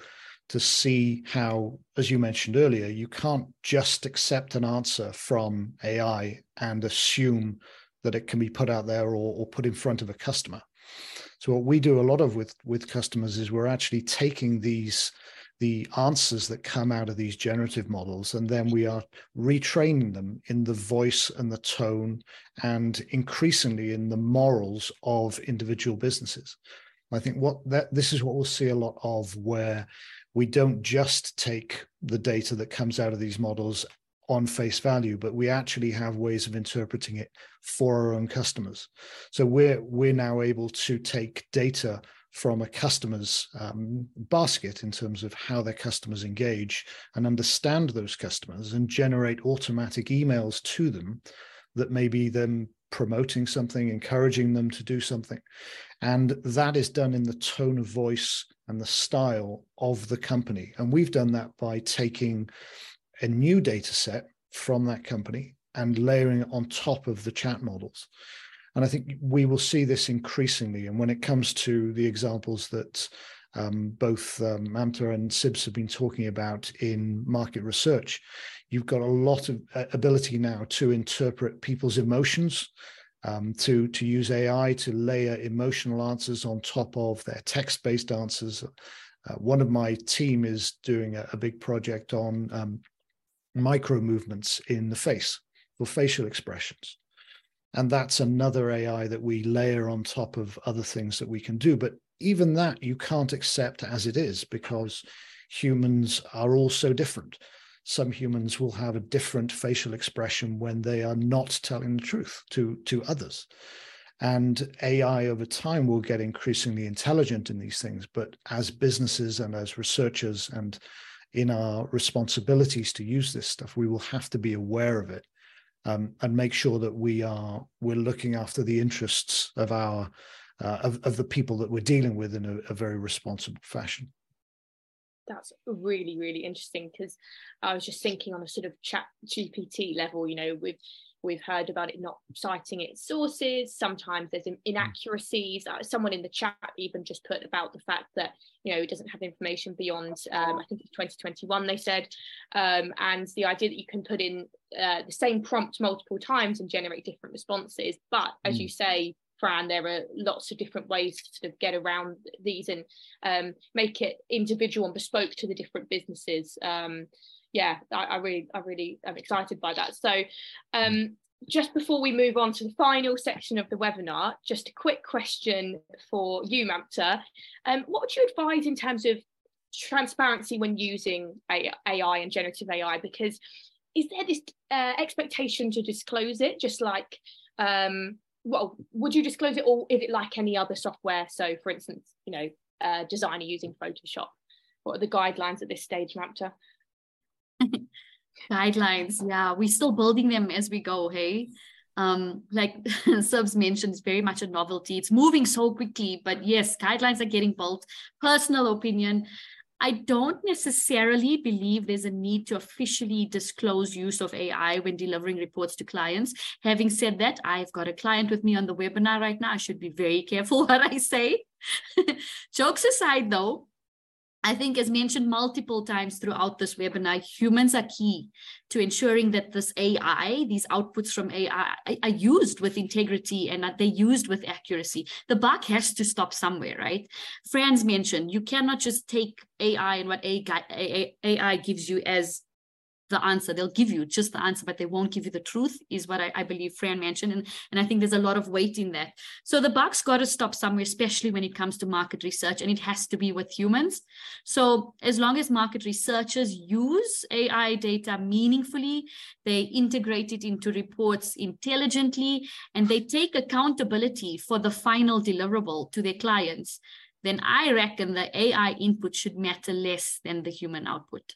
C: to see how, as you mentioned earlier, you can't just accept an answer from AI and assume that it can be put out there or, or put in front of a customer. So what we do a lot of with with customers is we're actually taking these the answers that come out of these generative models and then we are retraining them in the voice and the tone and increasingly in the morals of individual businesses i think what that this is what we'll see a lot of where we don't just take the data that comes out of these models on face value, but we actually have ways of interpreting it for our own customers. So we're we're now able to take data from a customer's um, basket in terms of how their customers engage and understand those customers and generate automatic emails to them that may be them promoting something, encouraging them to do something. And that is done in the tone of voice and the style of the company. And we've done that by taking a new data set from that company and layering it on top of the chat models. And I think we will see this increasingly. And when it comes to the examples that um, both um, Mamta and Sibs have been talking about in market research, you've got a lot of uh, ability now to interpret people's emotions, um, to to use AI to layer emotional answers on top of their text-based answers. Uh, one of my team is doing a, a big project on um, micro movements in the face for facial expressions. And that's another AI that we layer on top of other things that we can do. But even that you can't accept as it is because humans are all so different. Some humans will have a different facial expression when they are not telling the truth to, to others. And AI over time will get increasingly intelligent in these things. But as businesses and as researchers and in our responsibilities to use this stuff, we will have to be aware of it um, and make sure that we are we're looking after the interests of our uh, of, of the people that we're dealing with in a, a very responsible fashion
B: that's really really interesting because i was just thinking on a sort of chat gpt level you know with We've heard about it not citing its sources. Sometimes there's inaccuracies. Uh, someone in the chat even just put about the fact that you know it doesn't have information beyond um, I think it's 2021 they said, um, and the idea that you can put in uh, the same prompt multiple times and generate different responses. But as mm. you say, Fran, there are lots of different ways to sort of get around these and um, make it individual and bespoke to the different businesses. Um, yeah, I, I, really, I really am excited by that. So, um, just before we move on to the final section of the webinar, just a quick question for you, Mamta. Um, what would you advise in terms of transparency when using AI and generative AI? Because is there this uh, expectation to disclose it, just like, um, well, would you disclose it or is it like any other software? So, for instance, you know, uh, designer using Photoshop. What are the guidelines at this stage, Mamta? [laughs]
D: guidelines yeah we're still building them as we go hey um like [laughs] Sibs mentioned it's very much a novelty it's moving so quickly but yes guidelines are getting built personal opinion I don't necessarily believe there's a need to officially disclose use of AI when delivering reports to clients. Having said that, I've got a client with me on the webinar right now. I should be very careful [laughs] what I say. [laughs] Jokes aside, though, I think, as mentioned multiple times throughout this webinar, humans are key to ensuring that this AI, these outputs from AI, are used with integrity and that they're used with accuracy. The buck has to stop somewhere, right? Fran's mentioned you cannot just take AI and what AI gives you as the answer. They'll give you just the answer, but they won't give you the truth, is what I, I believe Fran mentioned. And, and I think there's a lot of weight in that. So the buck's got to stop somewhere, especially when it comes to market research, and it has to be with humans. So as long as market researchers use AI data meaningfully, they integrate it into reports intelligently, and they take accountability for the final deliverable to their clients, then I reckon the AI input should matter less than the human output.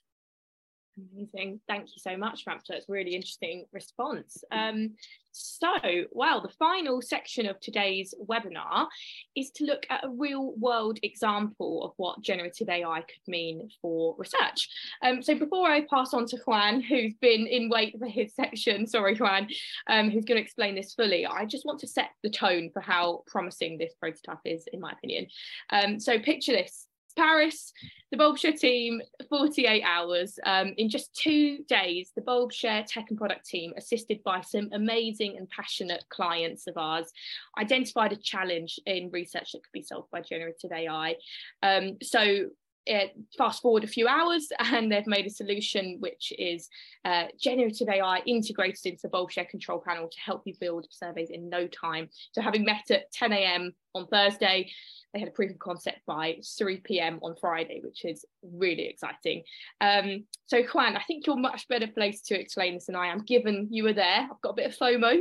B: Amazing. Thank you so much, Mamta. It's really interesting response. Um, so, well, the final section of today's webinar is to look at a real world example of what generative AI could mean for research. Um, so before I pass on to Juan, who's been in wait for his section, [laughs] sorry, Juan, um, who's going to explain this fully, I just want to set the tone for how promising this prototype is, in my opinion. Um, so picture this, Paris, the Bulbshare team, 48 hours. Um, in just two days, the Bulbshare tech and product team, assisted by some amazing and passionate clients of ours, identified a challenge in research that could be solved by generative AI. Um, so uh, fast forward a few hours [laughs] and they've made a solution which is uh, generative AI integrated into the Bulbshare control panel to help you build surveys in no time. So having met at 10 a.m. on Thursday, they had a proof of concept by 3 p.m. on Friday, which is really exciting. Um, so, Juan, I think you're much better placed to explain this than I am, given you were there. I've got a bit of FOMO.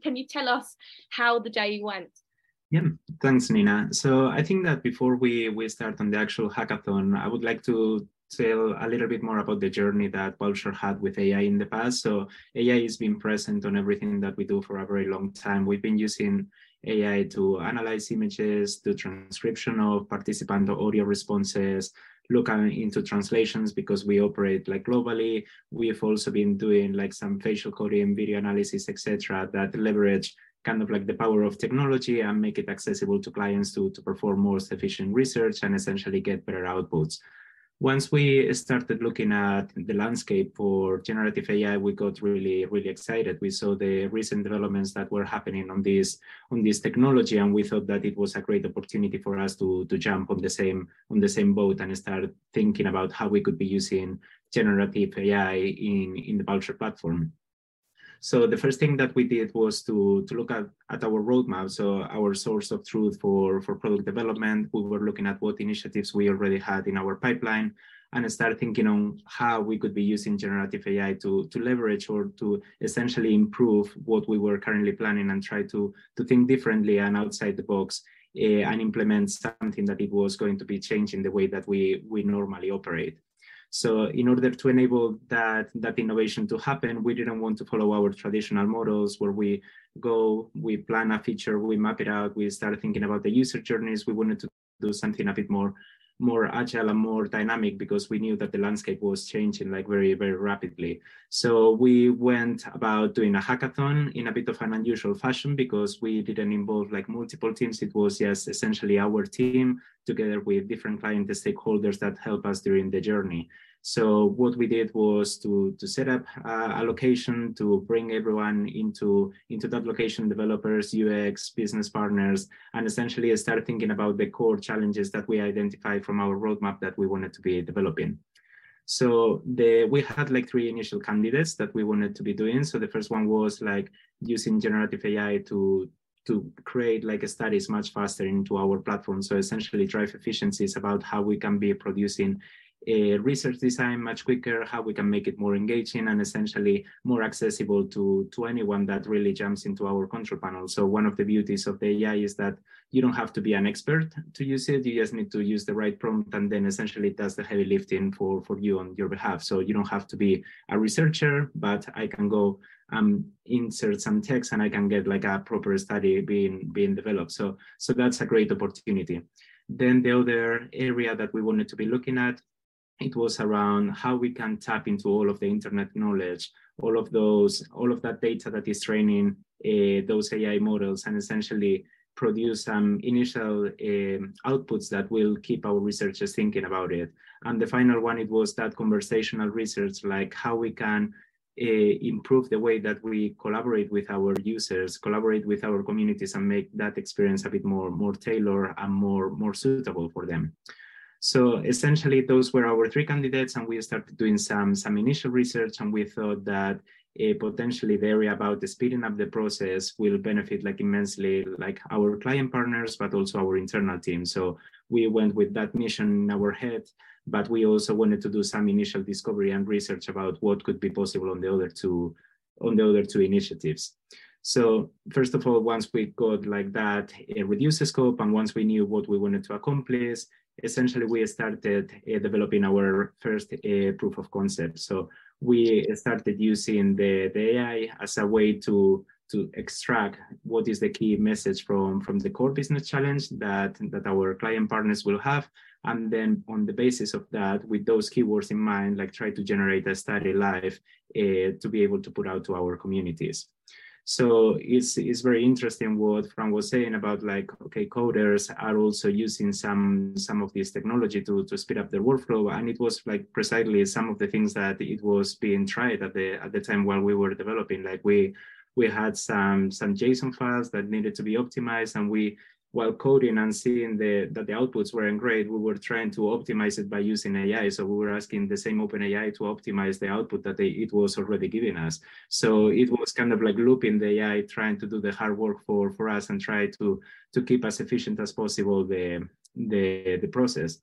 B: [laughs] Can you tell us how the day went?
F: Yeah, thanks, Nina. So I think that before we, we start on the actual hackathon, I would like to tell a little bit more about the journey that Bulbshare had with AI in the past. So AI has been present on everything that we do for a very long time. We've been using AI to analyze images, do transcription of participant audio responses, look into translations because we operate like globally. We've also been doing like some facial coding, video analysis, etc., that leverage kind of like the power of technology and make it accessible to clients to, to perform more efficient research and essentially get better outputs. Once we started looking at the landscape for generative AI, we got really, really excited. We saw the recent developments that were happening on this on this technology, and we thought that it was a great opportunity for us to to jump on the same on the same boat and start thinking about how we could be using generative AI in in the Bulbshare platform. So the first thing that we did was to, to look at, at our roadmap, so our source of truth for, for product development. We were looking at what initiatives we already had in our pipeline and start thinking on how we could be using generative AI to, to leverage or to essentially improve what we were currently planning and try to, to think differently and outside the box uh, and implement something that it was going to be changing the way that we, we normally operate. So in order to enable that, that innovation to happen, we didn't want to follow our traditional models where we go, we plan a feature, we map it out, we start thinking about the user journeys. We wanted to do something a bit more more agile and more dynamic because we knew that the landscape was changing like very, very rapidly. So we went about doing a hackathon in a bit of an unusual fashion because we didn't involve like multiple teams. It was just essentially our team together with different client stakeholders that help us during the journey. So what we did was to, to set up a location to bring everyone into, into that location, developers, UX, business partners, and essentially start thinking about the core challenges that we identified from our roadmap that we wanted to be developing. So the we had like three initial candidates that we wanted to be doing. So the first one was like using generative AI to to create like studies much faster into our platform. So essentially drive efficiencies about how we can be producing a research design much quicker, how we can make it more engaging and essentially more accessible to, to anyone that really jumps into our control panel. So one of the beauties of the AI is that you don't have to be an expert to use it. You just need to use the right prompt and then essentially it does the heavy lifting for, for you on your behalf. So you don't have to be a researcher, but I can go um, insert some text and I can get like a proper study being, being developed. So, so that's a great opportunity. Then the other area that we wanted to be looking at it was around how we can tap into all of the internet knowledge, all of those, all of that data that is training uh, those AI models and essentially produce some initial uh, outputs that will keep our researchers thinking about it. And the final one, it was that conversational research, like how we can uh, improve the way that we collaborate with our users, collaborate with our communities and make that experience a bit more, more tailored and more, more suitable for them. So essentially, those were our three candidates, and we started doing some some initial research, and we thought that uh, potentially the area about the speeding up the process will benefit like immensely like our client partners, but also our internal team. So we went with that mission in our head, but we also wanted to do some initial discovery and research about what could be possible on the other two on the other two initiatives. So first of all, once we got like that a reduced scope and once we knew what we wanted to accomplish, essentially we started uh, developing our first uh, proof of concept. So we started using the, the AI as a way to to extract what is the key message from from the core business challenge that that our client partners will have and then on the basis of that with those keywords in mind like try to generate a study live uh, to be able to put out to our communities so it's it's very interesting what Frank was saying about like okay coders are also using some some of this technology to to speed up their workflow. And it was like precisely some of the things that it was being tried at the at the time while we were developing. Like we we had some some JSON files that needed to be optimized and we while coding and seeing the, that the outputs weren't great, we were trying to optimize it by using AI. So we were asking the same OpenAI to optimize the output that they, it was already giving us. So it was kind of like looping the AI, trying to do the hard work for, for us and try to, to keep as efficient as possible the, the, the process.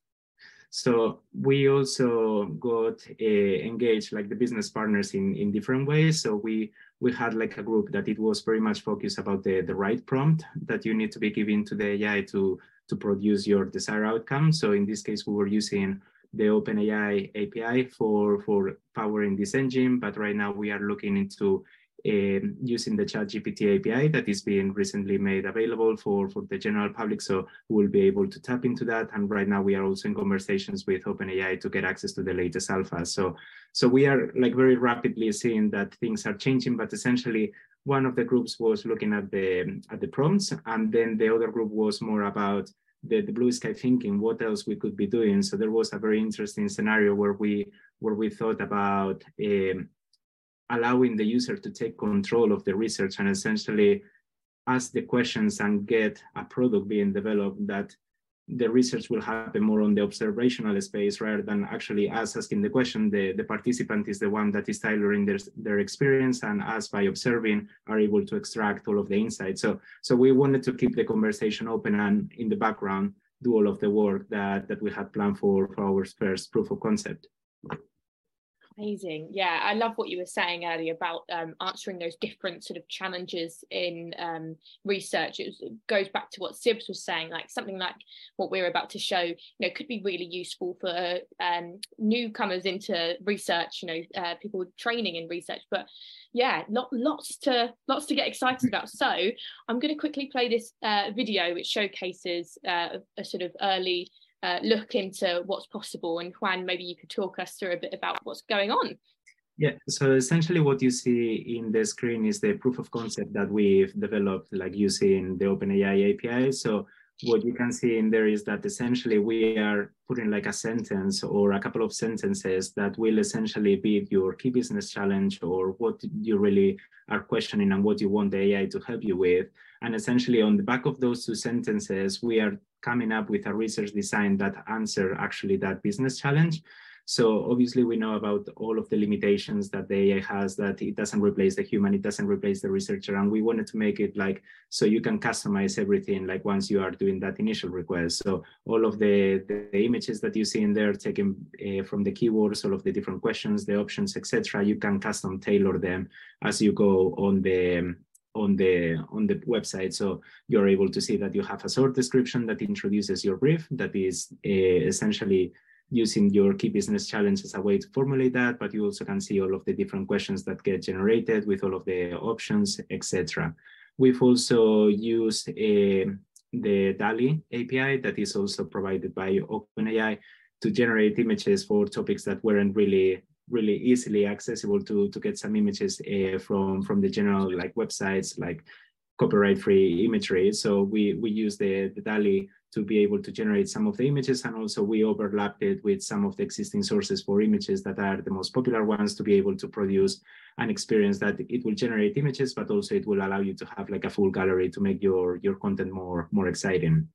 F: So we also got uh, engaged like the business partners in, in different ways. So we we had like a group that it was very much focused about the, the right prompt that you need to be giving to the AI to, to produce your desired outcome. So in this case, we were using the OpenAI API for, for powering this engine, but right now we are looking into um, using the ChatGPT API that is being recently made available for, for the general public. So we'll be able to tap into that. And right now we are also in conversations with OpenAI to get access to the latest alpha. So, so we are like very rapidly seeing that things are changing, but essentially one of the groups was looking at the at the prompts, and then the other group was more about the, the blue sky thinking, what else we could be doing. So there was a very interesting scenario where we where we thought about um, allowing the user to take control of the research and essentially ask the questions and get a product being developed that the research will happen more on the observational space rather than actually us asking the question. The, the participant is the one that is tailoring their, their experience and us by observing are able to extract all of the insights. So, so we wanted to keep the conversation open and in the background do all of the work that, that we had planned for, for our first proof of concept.
B: Amazing. Yeah, I love what you were saying earlier about um, answering those different sort of challenges in um, research. It, was, it, goes back to what Sibs was saying, like something like what we're about to show, you know, could be really useful for um, newcomers into research, you know, uh, people training in research. But yeah, lot, lots to lots to get excited about. So I'm going to quickly play this uh, video, which showcases uh, a sort of early uh, look into what's possible. And Juan, maybe you could talk us through a bit about what's going on.
F: Yeah, so essentially what you see in the screen is the proof of concept that we've developed, like using the OpenAI API. So what you can see in there is that essentially we are putting like a sentence or a couple of sentences that will essentially be your key business challenge or what you really are questioning and what you want the AI to help you with. And essentially on the back of those two sentences, we are coming up with a research design that answer actually that business challenge. So obviously we know about all of the limitations that the AI has, that it doesn't replace the human, it doesn't replace the researcher. And we wanted to make it like, so you can customize everything like once you are doing that initial request. So all of the, the images that you see in there taken uh, from the keywords, all of the different questions, the options, etc. you can custom tailor them as you go on the on the on the website so you're able to see that you have a short description that introduces your brief that is uh, essentially using your key business challenge as a way to formulate that but you also can see all of the different questions that get generated with all of the options etc we've also used uh, the DALL-E api that is also provided by openai to generate images for topics that weren't really really easily accessible to to get some images uh, from from the general like websites like copyright free imagery. So we we use the, the DALL-E to be able to generate some of the images and also we overlapped it with some of the existing sources for images that are the most popular ones to be able to produce an experience that it will generate images but also it will allow you to have like a full gallery to make your your content more more exciting.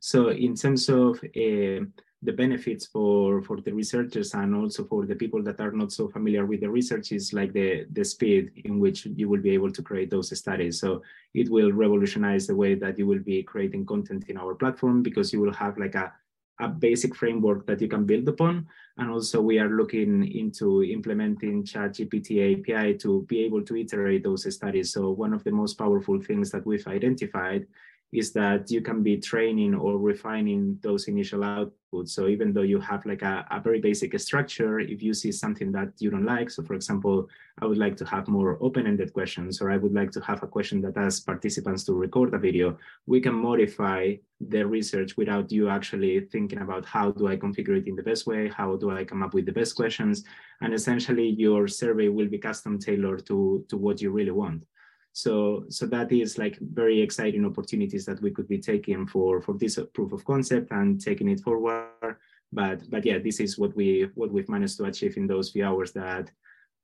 F: So in terms of uh, the benefits for for the researchers and also for the people that are not so familiar with the research is like the the speed in which you will be able to create those studies so it will revolutionize the way that you will be creating content in our platform because you will have like a a basic framework that you can build upon. And also we are looking into implementing ChatGPT API to be able to iterate those studies. So one of the most powerful things that we've identified is that you can be training or refining those initial outputs. So even though you have like a, a, very basic structure, if you see something that you don't like, so for example, I would like to have more open-ended questions, or I would like to have a question that asks participants to record a video, we can modify the research without you actually thinking about how do I configure it in the best way, how do I come up with the best questions, and essentially your survey will be custom tailored to, to what you really want. So, so that is like very exciting opportunities that we could be taking for for this proof of concept and taking it forward. But but yeah, this is what we what we've managed to achieve in those few hours that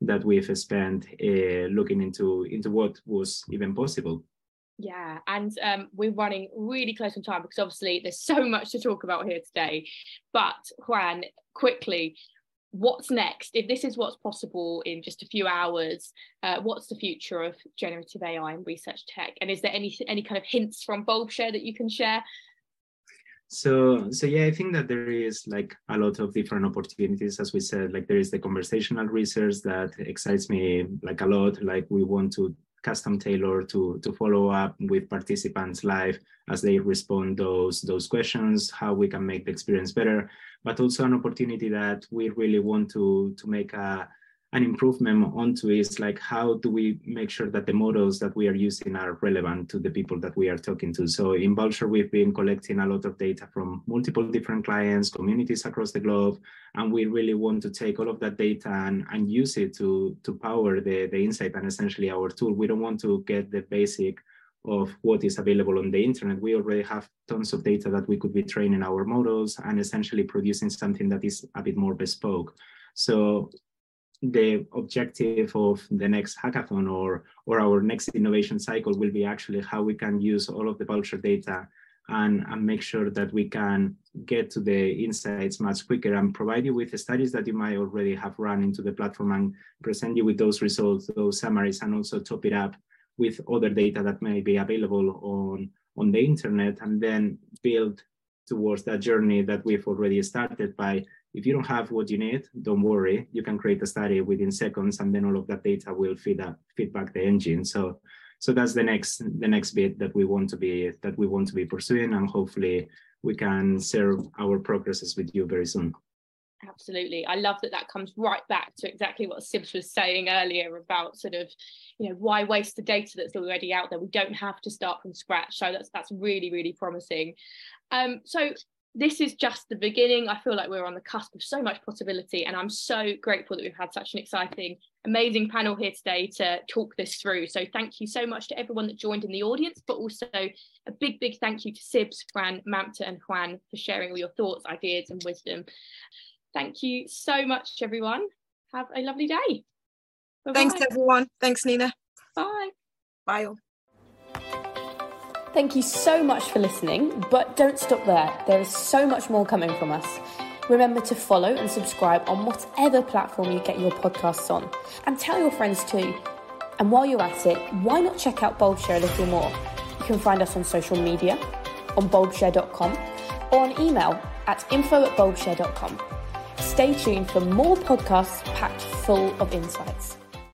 F: that we've spent uh, looking into into what was even possible.
B: Yeah, and um, we're running really close on time because obviously there's so much to talk about here today. But Juan, quickly, what's next? If this is what's possible in just a few hours uh, what's the future of generative ai and research tech? And is there any any kind of hints from bulbshare that you can share?
F: So so yeah i think that there is like a lot of different opportunities. As we said like there is the conversational research that excites me like a lot. Like we want to custom tailored to, to follow up with participants live as they respond those, those questions, how we can make the experience better, but also an opportunity that we really want to, to make a, an improvement onto is like how do we make sure that the models that we are using are relevant to the people that we are talking to so in Bulbshare we've been collecting a lot of data from multiple different clients communities across the globe and we really want to take all of that data and, and use it to to power the the insight and essentially our tool we don't want to get the basic of what is available on the internet. We already have tons of data that we could be training our models and essentially producing something that is a bit more bespoke. So the objective of the next hackathon or or our next innovation cycle will be actually how we can use all of the Bulbshare data and, and make sure that we can get to the insights much quicker and provide you with the studies that you might already have run into the platform and present you with those results, those summaries, and also top it up with other data that may be available on, on the internet and then build towards that journey that we've already started by if you don't have what you need, don't worry. You can create a study within seconds, and then all of that data will feed up, feedback the engine. So, so that's the next the next bit that we want to be that we want to be pursuing, and hopefully we can share our progresses with you very soon.
B: Absolutely. I love that that comes right back to exactly what Sibs was saying earlier about sort of, you know, why waste the data that's already out there? We don't have to start from scratch. So that's that's really, really promising. Um, so this is just the beginning. I feel like we're on the cusp of so much possibility, and I'm so grateful that we've had such an exciting, amazing panel here today to talk this through. So, thank you so much to everyone that joined in the audience, but also a big, big thank you to Sibs, Fran, Mamta, and Juan for sharing all your thoughts, ideas, and wisdom. Thank you so much, everyone. Have a lovely day.
E: Bye-bye. Thanks, everyone. Thanks, Nina.
B: Bye.
E: Bye.
A: Thank you so much for listening, but don't stop there. There is so much more coming from us. Remember to follow and subscribe on whatever platform you get your podcasts on, and tell your friends too. And while you're at it, why not check out Bulbshare a little more? You can find us on social media, on bulbshare.com, or on email at info at bulbshare.com. Stay tuned for more podcasts packed full of insights.